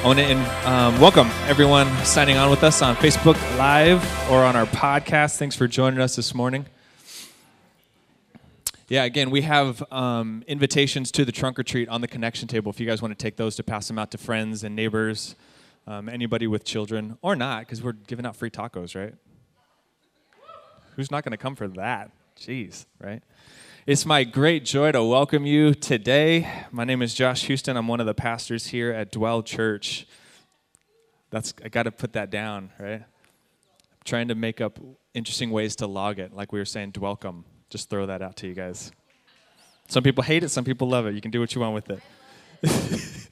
I want to um, welcome everyone signing on with us on Facebook Live or on our podcast. Thanks for joining us this morning. Yeah, again, we have um, invitations to the trunk or treat on the connection table. If you guys want to take those to pass them out to friends and neighbors, um, anybody with children, or not, because we're giving out free tacos, right? Who's not going to come for that? Jeez, right? It's my great joy to welcome you today. My name is Josh Houston. I'm one of the pastors here at Dwell Church. That's I got to put that down, right? I'm trying to make up interesting ways to log it, like we were saying, Dwellcome. Just throw that out to you guys. Some people hate it, some people love it. You can do what you want with it.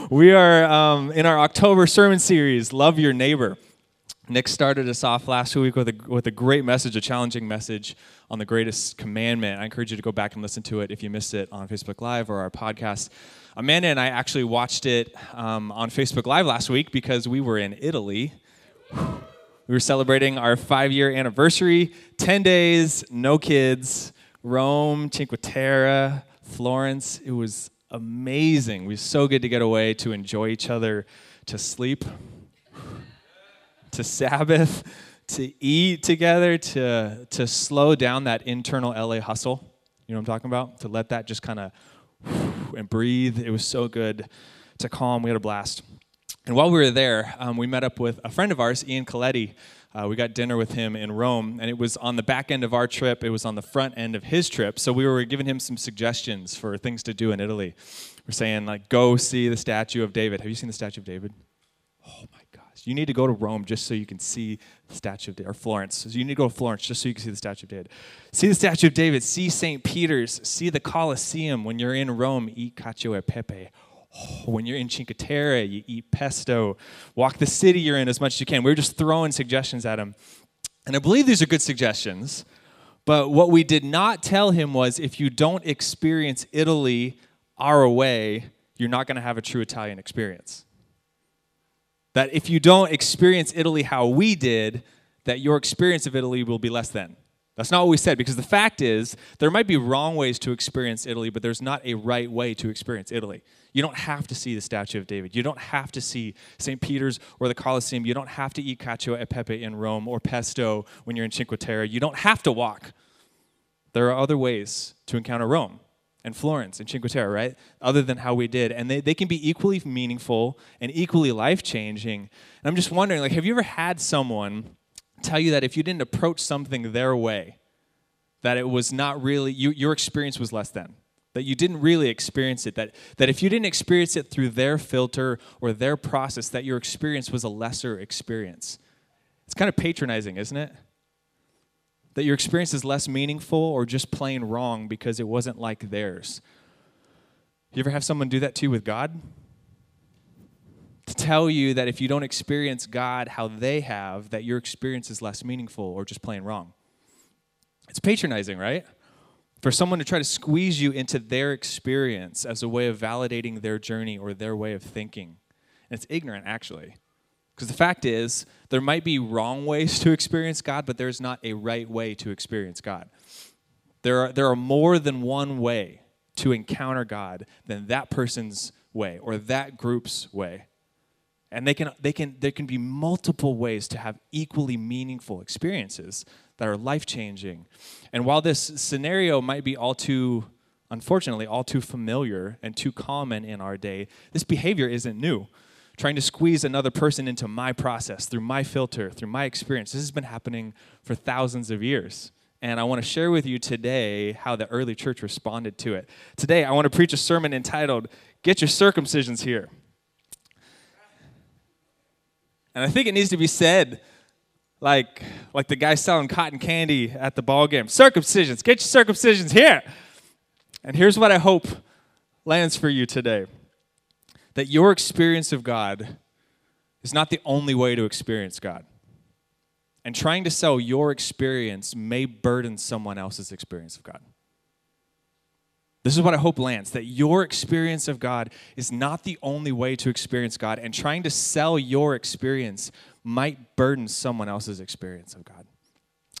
we are um, in our October sermon series, Love Your Neighbor. Nick started us off last week with a, with a great message, a challenging message on the greatest commandment. I encourage you to go back and listen to it if you missed it on Facebook Live or our podcast. Amanda and I actually watched it um, on Facebook Live last week because we were in Italy. We were celebrating our five year anniversary 10 days, no kids, Rome, Cinque Terre, Florence. It was amazing. It was so good to get away, to enjoy each other, to sleep to Sabbath, to eat together, to, to slow down that internal LA hustle. You know what I'm talking about? To let that just kind of and breathe. It was so good to calm. We had a blast. And while we were there, um, we met up with a friend of ours, Ian Coletti. Uh, we got dinner with him in Rome, and it was on the back end of our trip. It was on the front end of his trip. So we were giving him some suggestions for things to do in Italy. We're saying, like, go see the statue of David. Have you seen the statue of David? Oh my you need to go to Rome just so you can see the Statue of David, or Florence. So you need to go to Florence just so you can see the Statue of David. See the Statue of David, see St. Peter's, see the Colosseum. When you're in Rome, eat cacio e pepe. Oh, when you're in Cinque Terre, you eat pesto. Walk the city you're in as much as you can. We are just throwing suggestions at him. And I believe these are good suggestions. But what we did not tell him was if you don't experience Italy our way, you're not going to have a true Italian experience. That if you don't experience Italy how we did, that your experience of Italy will be less than. That's not what we said, because the fact is, there might be wrong ways to experience Italy, but there's not a right way to experience Italy. You don't have to see the Statue of David. You don't have to see St. Peter's or the Colosseum. You don't have to eat cacio e pepe in Rome or pesto when you're in Cinque Terre. You don't have to walk. There are other ways to encounter Rome and Florence and Cinque Terre, right? Other than how we did. And they, they can be equally meaningful and equally life changing. And I'm just wondering, like, have you ever had someone tell you that if you didn't approach something their way, that it was not really, you, your experience was less than? That you didn't really experience it, that, that if you didn't experience it through their filter or their process, that your experience was a lesser experience. It's kind of patronizing, isn't it? That your experience is less meaningful or just plain wrong because it wasn't like theirs. You ever have someone do that to you with God? To tell you that if you don't experience God how they have, that your experience is less meaningful or just plain wrong. It's patronizing, right? For someone to try to squeeze you into their experience as a way of validating their journey or their way of thinking. And it's ignorant, actually. Because the fact is, there might be wrong ways to experience God, but there's not a right way to experience God. There are, there are more than one way to encounter God than that person's way or that group's way. And they can, they can, there can be multiple ways to have equally meaningful experiences that are life changing. And while this scenario might be all too, unfortunately, all too familiar and too common in our day, this behavior isn't new trying to squeeze another person into my process through my filter, through my experience. This has been happening for thousands of years. And I want to share with you today how the early church responded to it. Today, I want to preach a sermon entitled, Get Your Circumcisions Here. And I think it needs to be said like, like the guy selling cotton candy at the ball game circumcisions, get your circumcisions here. And here's what I hope lands for you today that your experience of God is not the only way to experience God. And trying to sell your experience may burden someone else's experience of God. This is what I hope lands that your experience of God is not the only way to experience God, and trying to sell your experience might burden someone else's experience of God.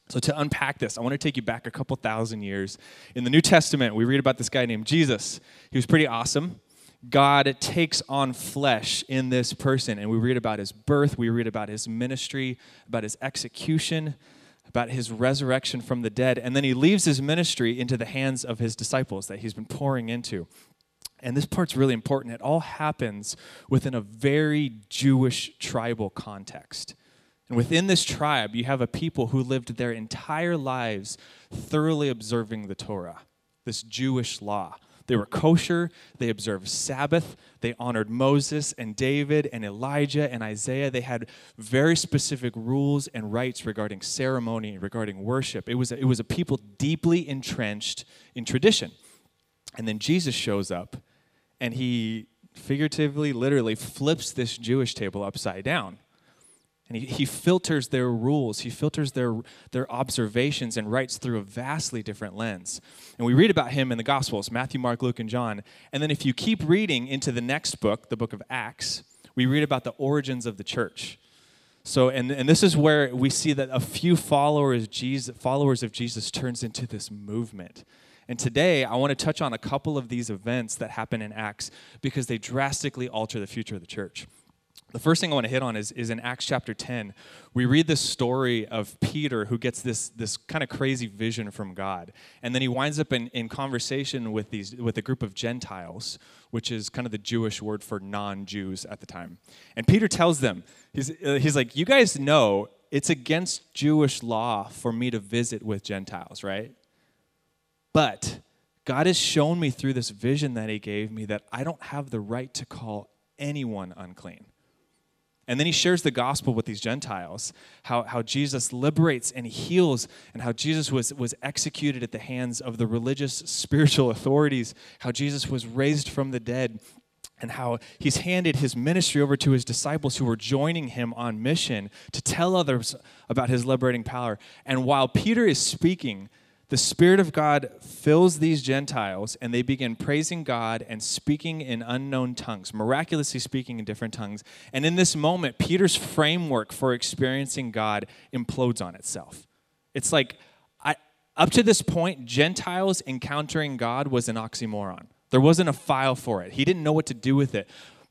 So, to unpack this, I want to take you back a couple thousand years. In the New Testament, we read about this guy named Jesus. He was pretty awesome. God takes on flesh in this person, and we read about his birth, we read about his ministry, about his execution, about his resurrection from the dead, and then he leaves his ministry into the hands of his disciples that he's been pouring into. And this part's really important. It all happens within a very Jewish tribal context. And within this tribe, you have a people who lived their entire lives thoroughly observing the Torah, this Jewish law. They were kosher, they observed Sabbath, they honored Moses and David and Elijah and Isaiah. They had very specific rules and rites regarding ceremony, regarding worship. It was a, it was a people deeply entrenched in tradition. And then Jesus shows up and he figuratively, literally flips this Jewish table upside down. And he, he filters their rules, he filters their, their observations and rites through a vastly different lens. And we read about him in the Gospels Matthew, Mark, Luke, and John. And then if you keep reading into the next book, the book of Acts, we read about the origins of the church. So, and, and this is where we see that a few followers, Jesus, followers of Jesus turns into this movement. And today, I want to touch on a couple of these events that happen in Acts because they drastically alter the future of the church. The first thing I want to hit on is, is in Acts chapter 10. We read this story of Peter who gets this, this kind of crazy vision from God. And then he winds up in, in conversation with, these, with a group of Gentiles, which is kind of the Jewish word for non Jews at the time. And Peter tells them, he's, uh, he's like, You guys know it's against Jewish law for me to visit with Gentiles, right? But God has shown me through this vision that He gave me that I don't have the right to call anyone unclean. And then he shares the gospel with these Gentiles, how, how Jesus liberates and heals, and how Jesus was, was executed at the hands of the religious spiritual authorities, how Jesus was raised from the dead, and how he's handed his ministry over to his disciples who are joining him on mission to tell others about his liberating power. And while Peter is speaking, the Spirit of God fills these Gentiles, and they begin praising God and speaking in unknown tongues, miraculously speaking in different tongues. And in this moment, Peter's framework for experiencing God implodes on itself. It's like, I, up to this point, Gentiles encountering God was an oxymoron. There wasn't a file for it, he didn't know what to do with it.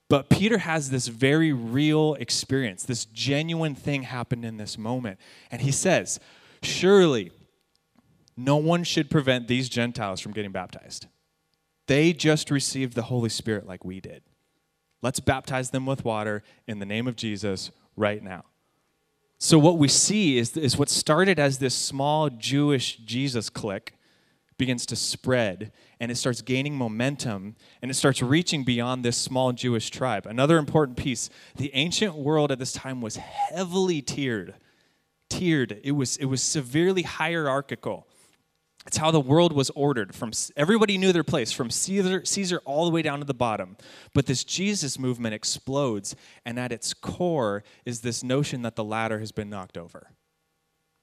But Peter has this very real experience, this genuine thing happened in this moment. And he says, Surely, no one should prevent these Gentiles from getting baptized. They just received the Holy Spirit like we did. Let's baptize them with water in the name of Jesus right now. So, what we see is, is what started as this small Jewish Jesus clique begins to spread and it starts gaining momentum and it starts reaching beyond this small Jewish tribe. Another important piece the ancient world at this time was heavily tiered. Tiered, it was, it was severely hierarchical. It's how the world was ordered. From everybody knew their place, from Caesar, Caesar all the way down to the bottom. But this Jesus movement explodes, and at its core is this notion that the ladder has been knocked over,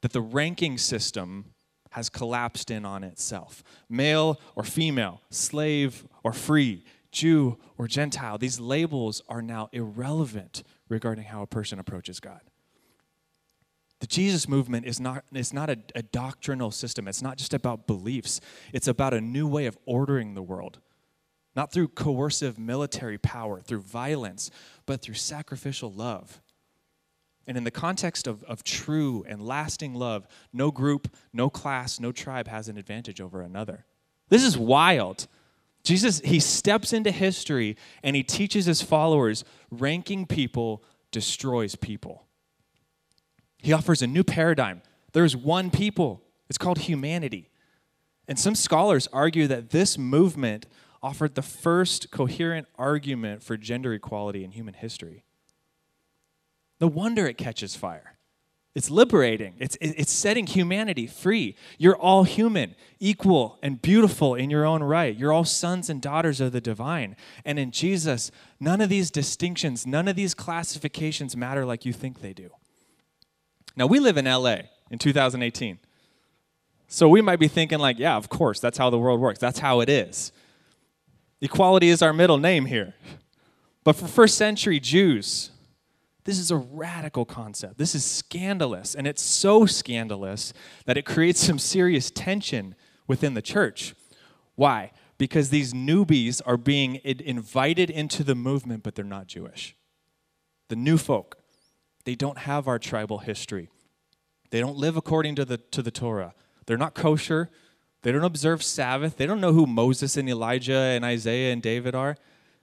that the ranking system has collapsed in on itself. Male or female, slave or free, Jew or Gentile. These labels are now irrelevant regarding how a person approaches God. The Jesus movement is not, is not a, a doctrinal system. It's not just about beliefs. It's about a new way of ordering the world. Not through coercive military power, through violence, but through sacrificial love. And in the context of, of true and lasting love, no group, no class, no tribe has an advantage over another. This is wild. Jesus, he steps into history and he teaches his followers ranking people destroys people. He offers a new paradigm. There's one people, it's called humanity. And some scholars argue that this movement offered the first coherent argument for gender equality in human history. No wonder it catches fire. It's liberating. It's, it's setting humanity free. You're all human, equal, and beautiful in your own right. You're all sons and daughters of the divine. And in Jesus, none of these distinctions, none of these classifications matter like you think they do. Now, we live in LA in 2018. So we might be thinking, like, yeah, of course, that's how the world works. That's how it is. Equality is our middle name here. But for first century Jews, this is a radical concept. This is scandalous. And it's so scandalous that it creates some serious tension within the church. Why? because these newbies are being invited into the movement, but they're not Jewish. The new folk, they don't have our tribal history. They don't live according to the, to the Torah. They're not kosher. They don't observe Sabbath. They don't know who Moses and Elijah and Isaiah and David are.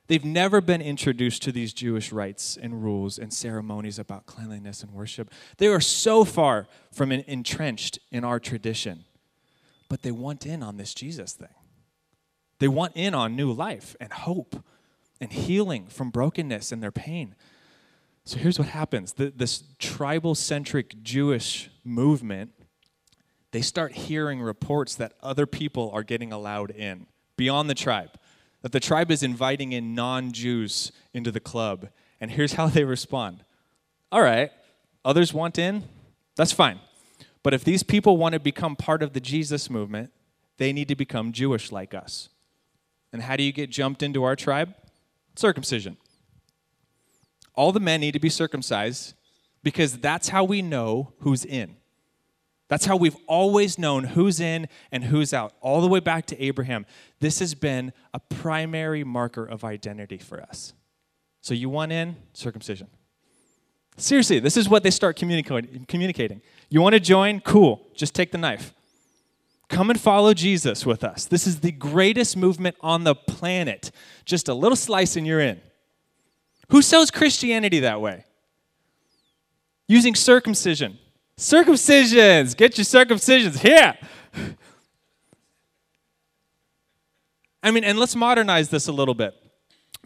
They've never been introduced to these Jewish rites and rules and ceremonies about cleanliness and worship. They are so far from entrenched in our tradition, but they want in on this Jesus thing. They want in on new life and hope and healing from brokenness and their pain. So here's what happens the, this tribal centric Jewish movement, they start hearing reports that other people are getting allowed in beyond the tribe, that the tribe is inviting in non Jews into the club. And here's how they respond All right, others want in? That's fine. But if these people want to become part of the Jesus movement, they need to become Jewish like us. And how do you get jumped into our tribe? Circumcision. All the men need to be circumcised because that's how we know who's in. That's how we've always known who's in and who's out, all the way back to Abraham. This has been a primary marker of identity for us. So you want in? Circumcision. Seriously, this is what they start communicating. You want to join? Cool. Just take the knife. Come and follow Jesus with us. This is the greatest movement on the planet. Just a little slice and you're in. Who sells Christianity that way? Using circumcision. Circumcisions. Get your circumcisions here. I mean, and let's modernize this a little bit.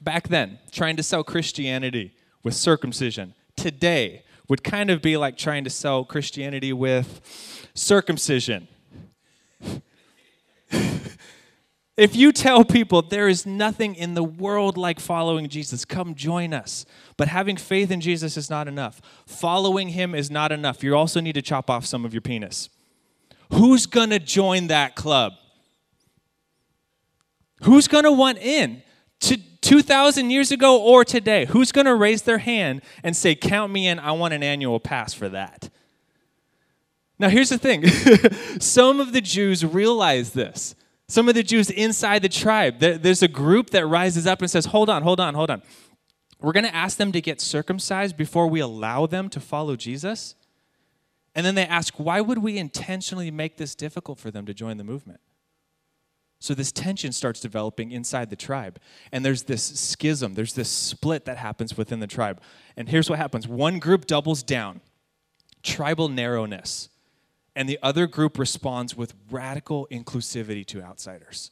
Back then, trying to sell Christianity with circumcision. Today would kind of be like trying to sell Christianity with circumcision. if you tell people there is nothing in the world like following Jesus, come join us. But having faith in Jesus is not enough. Following him is not enough. You also need to chop off some of your penis. Who's going to join that club? Who's going to want in? To 2,000 years ago or today, who's going to raise their hand and say, Count me in, I want an annual pass for that? Now, here's the thing some of the Jews realize this. Some of the Jews inside the tribe, there's a group that rises up and says, Hold on, hold on, hold on. We're going to ask them to get circumcised before we allow them to follow Jesus. And then they ask, Why would we intentionally make this difficult for them to join the movement? So this tension starts developing inside the tribe. And there's this schism, there's this split that happens within the tribe. And here's what happens one group doubles down tribal narrowness and the other group responds with radical inclusivity to outsiders.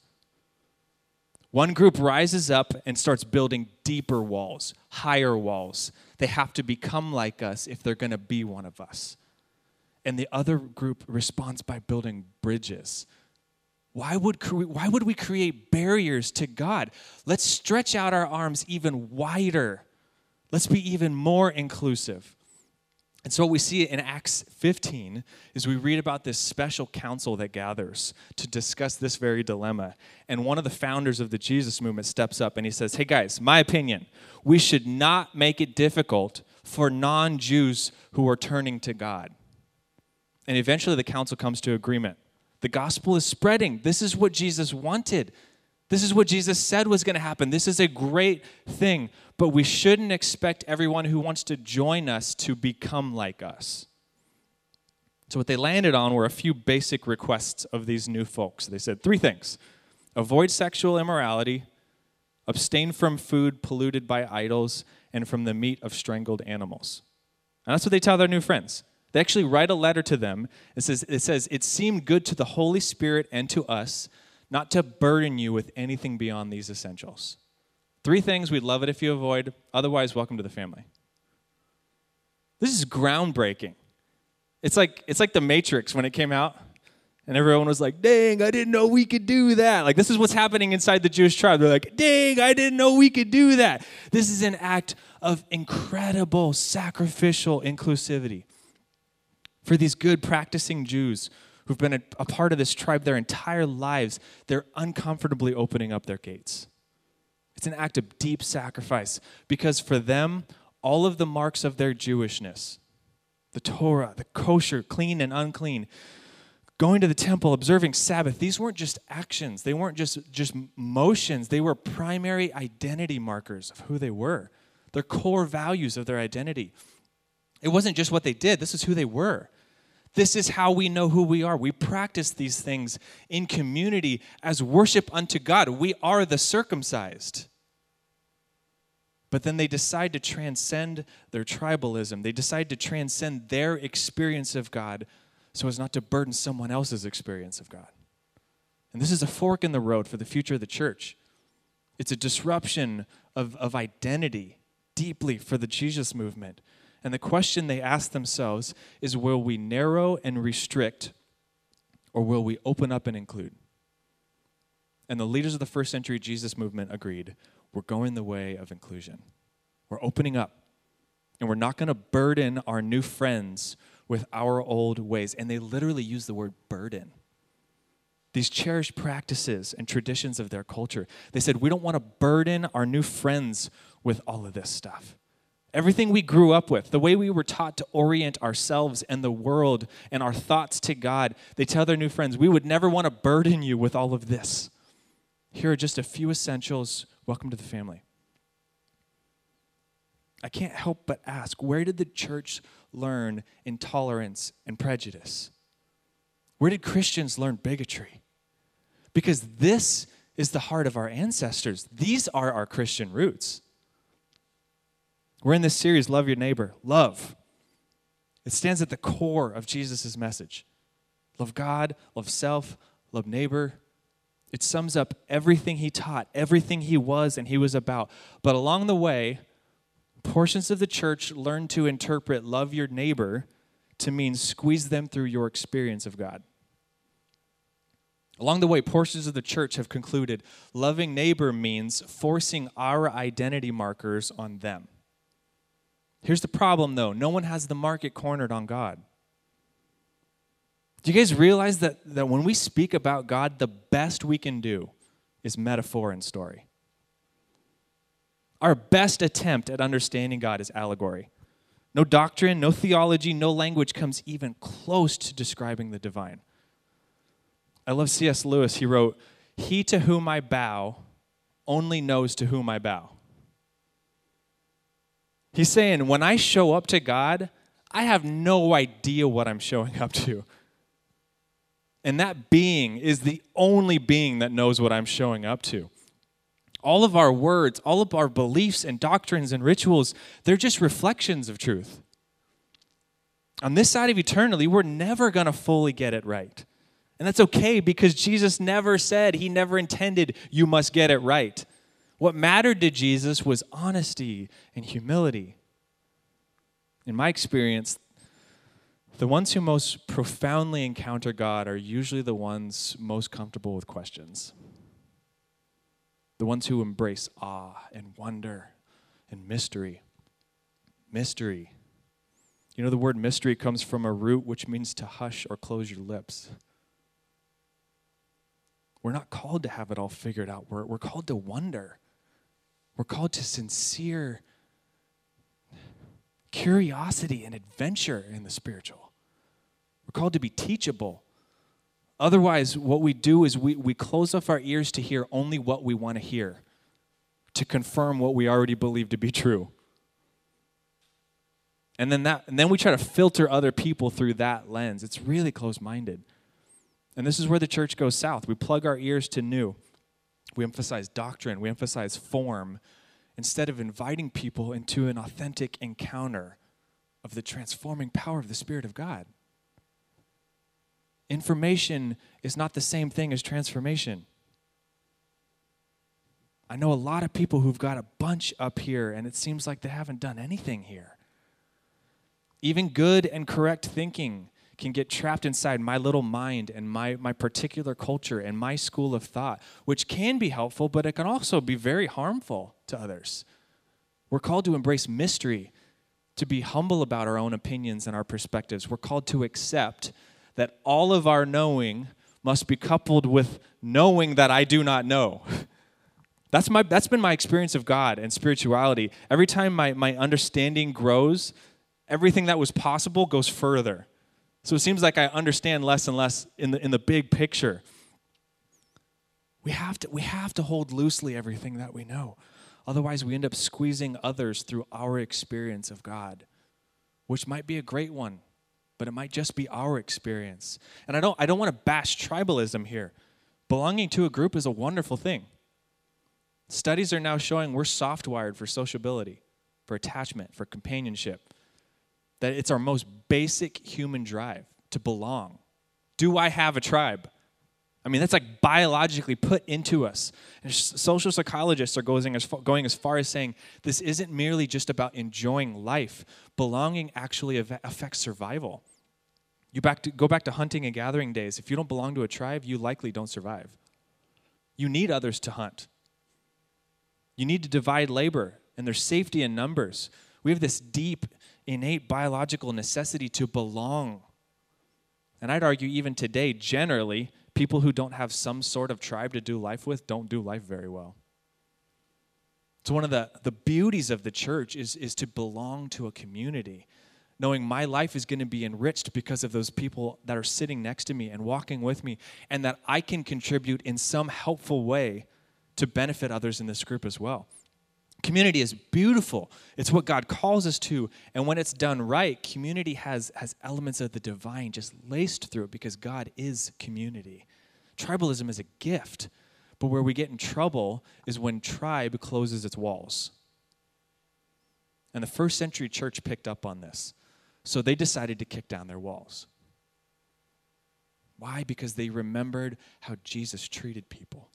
One group rises up and starts building deeper walls, higher walls. They have to become like us if they're going to be one of us. And the other group responds by building bridges. Why would, cre- why would we create barriers to God? Let's stretch out our arms even wider. Let's be even more inclusive. And so, what we see in Acts 15 is we read about this special council that gathers to discuss this very dilemma. And one of the founders of the Jesus movement steps up and he says, Hey guys, my opinion, we should not make it difficult for non Jews who are turning to God. And eventually, the council comes to agreement. The gospel is spreading. This is what Jesus wanted. This is what Jesus said was going to happen. This is a great thing, but we shouldn't expect everyone who wants to join us to become like us. So, what they landed on were a few basic requests of these new folks. They said three things avoid sexual immorality, abstain from food polluted by idols, and from the meat of strangled animals. And that's what they tell their new friends. They actually write a letter to them. It says, it says, It seemed good to the Holy Spirit and to us not to burden you with anything beyond these essentials. Three things we'd love it if you avoid, otherwise, welcome to the family. This is groundbreaking. It's like, it's like the Matrix when it came out, and everyone was like, dang, I didn't know we could do that. Like, this is what's happening inside the Jewish tribe. They're like, dang, I didn't know we could do that. This is an act of incredible sacrificial inclusivity. For these good practicing Jews who've been a, a part of this tribe their entire lives, they're uncomfortably opening up their gates. It's an act of deep sacrifice because for them, all of the marks of their Jewishness, the Torah, the kosher, clean and unclean, going to the temple, observing Sabbath, these weren't just actions. They weren't just, just motions. They were primary identity markers of who they were, their core values of their identity. It wasn't just what they did, this is who they were. This is how we know who we are. We practice these things in community as worship unto God. We are the circumcised. But then they decide to transcend their tribalism. They decide to transcend their experience of God so as not to burden someone else's experience of God. And this is a fork in the road for the future of the church. It's a disruption of, of identity deeply for the Jesus movement. And the question they ask themselves is will we narrow and restrict, or will we open up and include? And the leaders of the first century Jesus movement agreed we're going the way of inclusion. We're opening up. And we're not going to burden our new friends with our old ways. And they literally use the word burden. These cherished practices and traditions of their culture. They said, we don't want to burden our new friends with all of this stuff. Everything we grew up with, the way we were taught to orient ourselves and the world and our thoughts to God, they tell their new friends, we would never want to burden you with all of this. Here are just a few essentials Welcome to the family. I can't help but ask where did the church learn intolerance and prejudice? Where did Christians learn bigotry? Because this is the heart of our ancestors. These are our Christian roots. We're in this series, Love Your Neighbor. Love. It stands at the core of Jesus' message. Love God, love self, love neighbor, it sums up everything he taught, everything he was and he was about. But along the way, portions of the church learned to interpret love your neighbor to mean squeeze them through your experience of God. Along the way, portions of the church have concluded loving neighbor means forcing our identity markers on them. Here's the problem though no one has the market cornered on God. Do you guys realize that, that when we speak about God, the best we can do is metaphor and story? Our best attempt at understanding God is allegory. No doctrine, no theology, no language comes even close to describing the divine. I love C.S. Lewis. He wrote, He to whom I bow only knows to whom I bow. He's saying, when I show up to God, I have no idea what I'm showing up to. And that being is the only being that knows what I'm showing up to. All of our words, all of our beliefs and doctrines and rituals, they're just reflections of truth. On this side of eternity, we're never going to fully get it right. And that's okay because Jesus never said, He never intended you must get it right. What mattered to Jesus was honesty and humility. In my experience, the ones who most profoundly encounter God are usually the ones most comfortable with questions. The ones who embrace awe and wonder and mystery. Mystery. You know, the word mystery comes from a root which means to hush or close your lips. We're not called to have it all figured out, we're, we're called to wonder. We're called to sincere curiosity and adventure in the spiritual. We're called to be teachable. Otherwise, what we do is we, we close off our ears to hear only what we want to hear, to confirm what we already believe to be true. And then, that, and then we try to filter other people through that lens. It's really close minded. And this is where the church goes south. We plug our ears to new. We emphasize doctrine, we emphasize form, instead of inviting people into an authentic encounter of the transforming power of the Spirit of God. Information is not the same thing as transformation. I know a lot of people who've got a bunch up here, and it seems like they haven't done anything here. Even good and correct thinking can get trapped inside my little mind and my, my particular culture and my school of thought, which can be helpful, but it can also be very harmful to others. We're called to embrace mystery, to be humble about our own opinions and our perspectives. We're called to accept that all of our knowing must be coupled with knowing that I do not know. That's, my, that's been my experience of God and spirituality. Every time my, my understanding grows, everything that was possible goes further. So it seems like I understand less and less in the, in the big picture. We have, to, we have to hold loosely everything that we know. Otherwise, we end up squeezing others through our experience of God, which might be a great one, but it might just be our experience. And I don't, I don't want to bash tribalism here. Belonging to a group is a wonderful thing. Studies are now showing we're soft wired for sociability, for attachment, for companionship, that it's our most basic human drive to belong. Do I have a tribe? I mean, that's like biologically put into us. And social psychologists are going as, far, going as far as saying this isn't merely just about enjoying life. Belonging actually affects survival. You back to, go back to hunting and gathering days. If you don't belong to a tribe, you likely don't survive. You need others to hunt. You need to divide labor, and there's safety in numbers. We have this deep, innate biological necessity to belong. And I'd argue, even today, generally, people who don't have some sort of tribe to do life with don't do life very well. So, one of the, the beauties of the church is, is to belong to a community, knowing my life is going to be enriched because of those people that are sitting next to me and walking with me, and that I can contribute in some helpful way to benefit others in this group as well. Community is beautiful. It's what God calls us to. And when it's done right, community has, has elements of the divine just laced through it because God is community. Tribalism is a gift, but where we get in trouble is when tribe closes its walls. And the first century church picked up on this. So they decided to kick down their walls. Why? Because they remembered how Jesus treated people.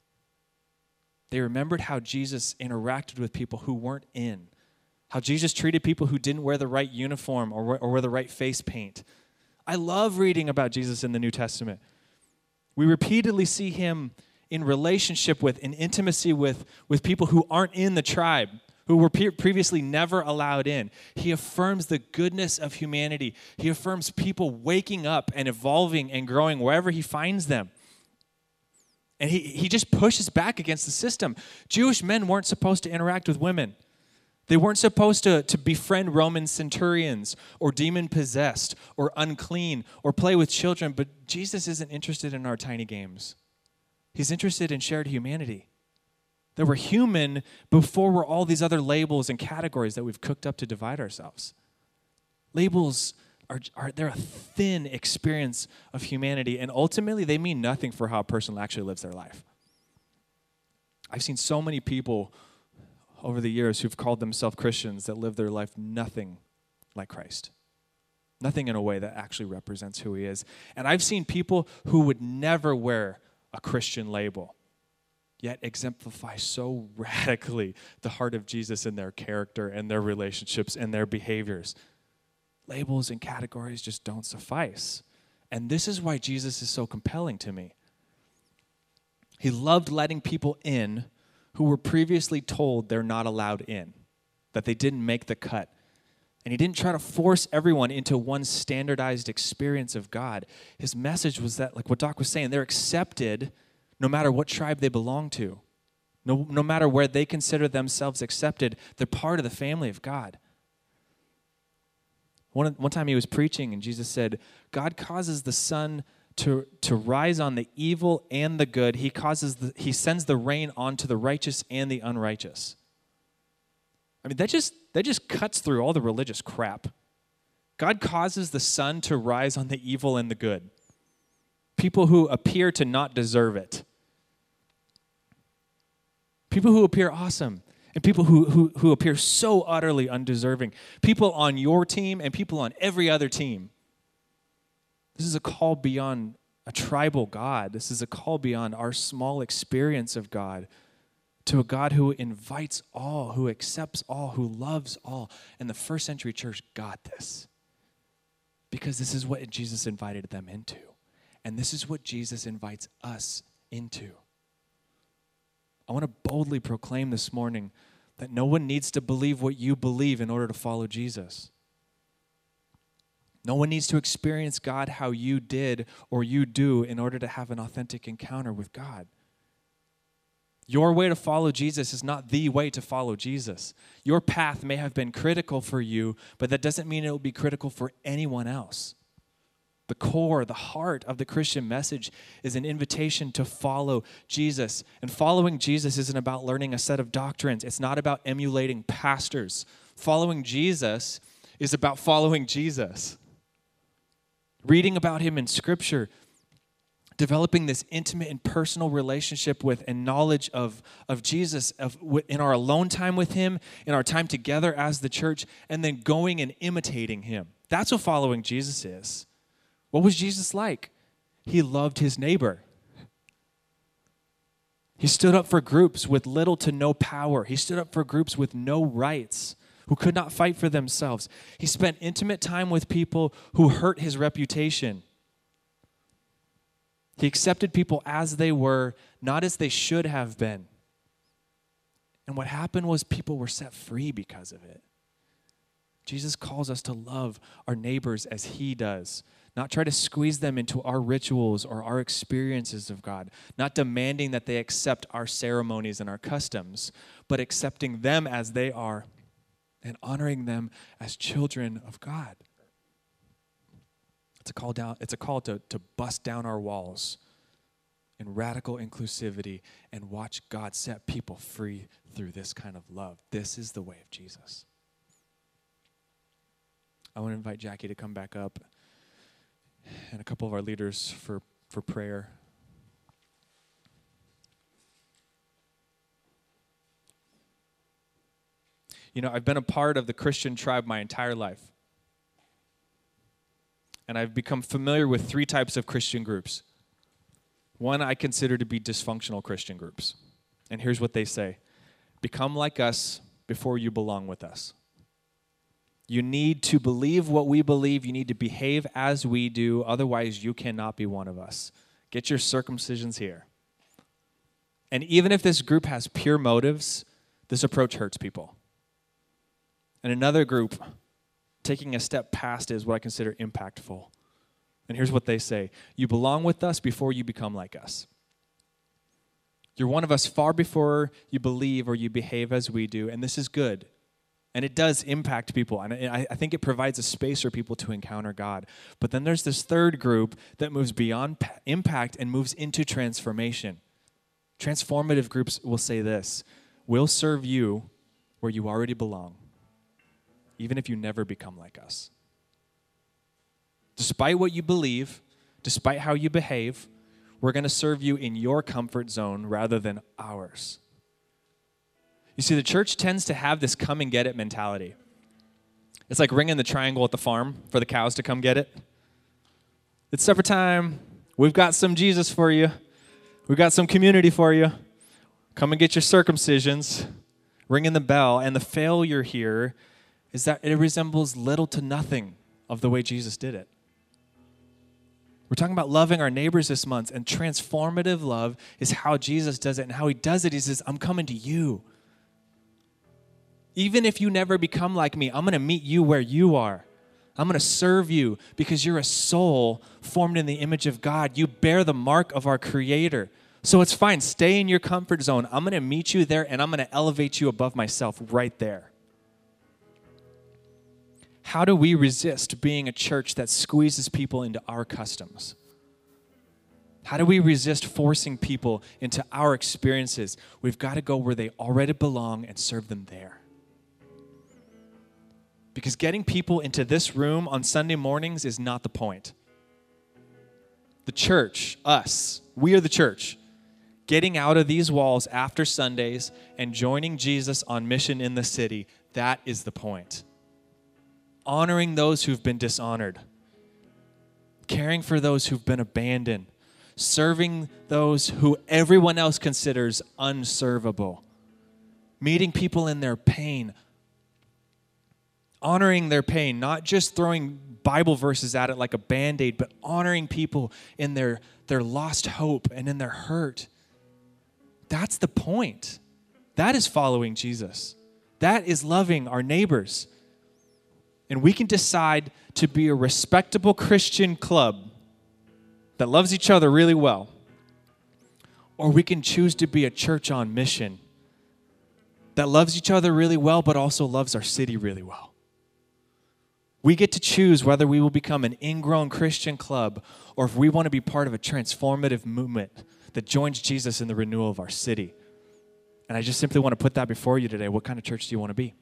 They remembered how Jesus interacted with people who weren't in, how Jesus treated people who didn't wear the right uniform or, or wear the right face paint. I love reading about Jesus in the New Testament. We repeatedly see him in relationship with, in intimacy with, with people who aren't in the tribe, who were pre- previously never allowed in. He affirms the goodness of humanity. He affirms people waking up and evolving and growing wherever he finds them. And he, he just pushes back against the system. Jewish men weren't supposed to interact with women. They weren't supposed to, to befriend Roman centurions or demon possessed or unclean or play with children, but Jesus isn't interested in our tiny games. He's interested in shared humanity. That we're human before we're all these other labels and categories that we've cooked up to divide ourselves. Labels are, are they're a thin experience of humanity, and ultimately they mean nothing for how a person actually lives their life. I've seen so many people over the years who've called themselves Christians that live their life nothing like Christ. Nothing in a way that actually represents who he is. And I've seen people who would never wear a Christian label, yet exemplify so radically the heart of Jesus in their character and their relationships and their behaviors labels and categories just don't suffice. And this is why Jesus is so compelling to me. He loved letting people in who were previously told they're not allowed in, that they didn't make the cut. And he didn't try to force everyone into one standardized experience of God. His message was that, like what Doc was saying, they're accepted no matter what tribe they belong to. No, no matter where they consider themselves accepted, they're part of the family of God. One, one time he was preaching, and Jesus said, God causes the sun to, to rise on the evil and the good. He, causes the, he sends the rain onto the righteous and the unrighteous. I mean, that just, that just cuts through all the religious crap. God causes the sun to rise on the evil and the good. People who appear to not deserve it. People who appear awesome and people who, who, who appear so utterly undeserving. People on your team and people on every other team. This is a call beyond a tribal God. This is a call beyond our small experience of God to a God who invites all, who accepts all, who loves all. And the first century church got this because this is what Jesus invited them into. And this is what Jesus invites us into. I want to boldly proclaim this morning that no one needs to believe what you believe in order to follow Jesus. No one needs to experience God how you did or you do in order to have an authentic encounter with God. Your way to follow Jesus is not the way to follow Jesus. Your path may have been critical for you, but that doesn't mean it will be critical for anyone else. The core, the heart of the Christian message is an invitation to follow Jesus. And following Jesus isn't about learning a set of doctrines, it's not about emulating pastors. Following Jesus is about following Jesus. Reading about him in Scripture, developing this intimate and personal relationship with and knowledge of, of Jesus of, in our alone time with him, in our time together as the church, and then going and imitating him. That's what following Jesus is. What was Jesus like? He loved his neighbor. He stood up for groups with little to no power. He stood up for groups with no rights, who could not fight for themselves. He spent intimate time with people who hurt his reputation. He accepted people as they were, not as they should have been. And what happened was people were set free because of it. Jesus calls us to love our neighbors as he does not try to squeeze them into our rituals or our experiences of God, not demanding that they accept our ceremonies and our customs, but accepting them as they are and honoring them as children of God. It's a call down, it's a call to, to bust down our walls in radical inclusivity and watch God set people free through this kind of love. This is the way of Jesus. I want to invite Jackie to come back up and a couple of our leaders for, for prayer. You know, I've been a part of the Christian tribe my entire life. And I've become familiar with three types of Christian groups. One I consider to be dysfunctional Christian groups. And here's what they say Become like us before you belong with us. You need to believe what we believe. You need to behave as we do. Otherwise, you cannot be one of us. Get your circumcisions here. And even if this group has pure motives, this approach hurts people. And another group, taking a step past, is what I consider impactful. And here's what they say You belong with us before you become like us. You're one of us far before you believe or you behave as we do, and this is good. And it does impact people. And I, I think it provides a space for people to encounter God. But then there's this third group that moves beyond impact and moves into transformation. Transformative groups will say this We'll serve you where you already belong, even if you never become like us. Despite what you believe, despite how you behave, we're going to serve you in your comfort zone rather than ours. You see, the church tends to have this come and get it mentality. It's like ringing the triangle at the farm for the cows to come get it. It's supper time. We've got some Jesus for you. We've got some community for you. Come and get your circumcisions. Ringing the bell. And the failure here is that it resembles little to nothing of the way Jesus did it. We're talking about loving our neighbors this month, and transformative love is how Jesus does it. And how he does it, he says, I'm coming to you. Even if you never become like me, I'm going to meet you where you are. I'm going to serve you because you're a soul formed in the image of God. You bear the mark of our Creator. So it's fine. Stay in your comfort zone. I'm going to meet you there and I'm going to elevate you above myself right there. How do we resist being a church that squeezes people into our customs? How do we resist forcing people into our experiences? We've got to go where they already belong and serve them there. Because getting people into this room on Sunday mornings is not the point. The church, us, we are the church, getting out of these walls after Sundays and joining Jesus on mission in the city, that is the point. Honoring those who've been dishonored, caring for those who've been abandoned, serving those who everyone else considers unservable, meeting people in their pain, honoring their pain, not just throwing Bible verses at it like a band aid, but honoring people in their, their lost hope and in their hurt. That's the point. That is following Jesus. That is loving our neighbors. And we can decide to be a respectable Christian club that loves each other really well. Or we can choose to be a church on mission that loves each other really well, but also loves our city really well. We get to choose whether we will become an ingrown Christian club or if we want to be part of a transformative movement that joins Jesus in the renewal of our city. And I just simply want to put that before you today. What kind of church do you want to be?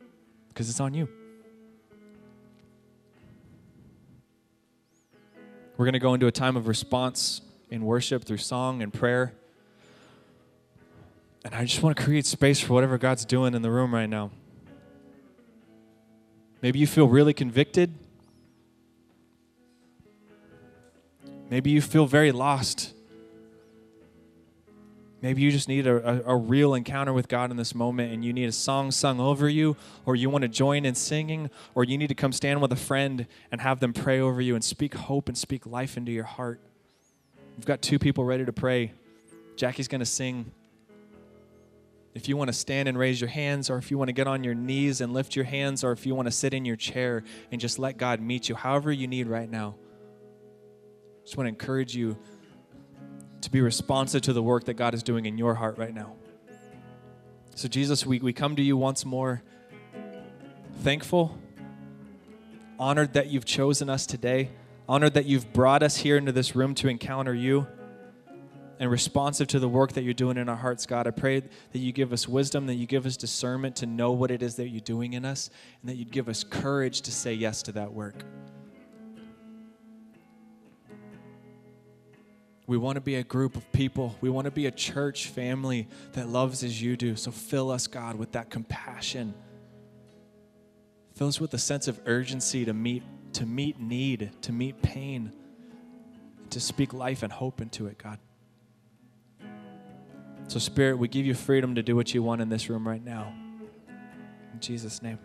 Because it's on you. We're going to go into a time of response in worship through song and prayer. And I just want to create space for whatever God's doing in the room right now. Maybe you feel really convicted. Maybe you feel very lost. Maybe you just need a, a, a, real encounter with God in this moment and you need a song sung over you, or you want to join in singing, or you need to come stand with a friend and have them pray over you and speak hope and speak life into your heart. We've got two people ready to pray. Jackie's going to sing. If you want to stand and raise your hands, or if you want to get on your knees and lift your hands, or if you want to sit in your chair and just let God meet you, however you need right now, I just want to encourage you to be responsive to the work that God is doing in your heart right now. So, Jesus, we, we come to you once more thankful, honored that you've chosen us today, honored that you've brought us here into this room to encounter you, and responsive to the work that you're doing in our hearts, God. I pray that you give us wisdom, that you give us discernment to know what it is that you're doing in us, and that you'd give us courage to say yes to that work. We want to be a group of people. We want to be a church family that loves as you do. So fill us, God, with that compassion. Fill us with a sense of urgency to meet to meet need, to meet pain, to speak life and hope into it, God. So Spirit, we give you freedom to do what you want in this room right now. In Jesus' name.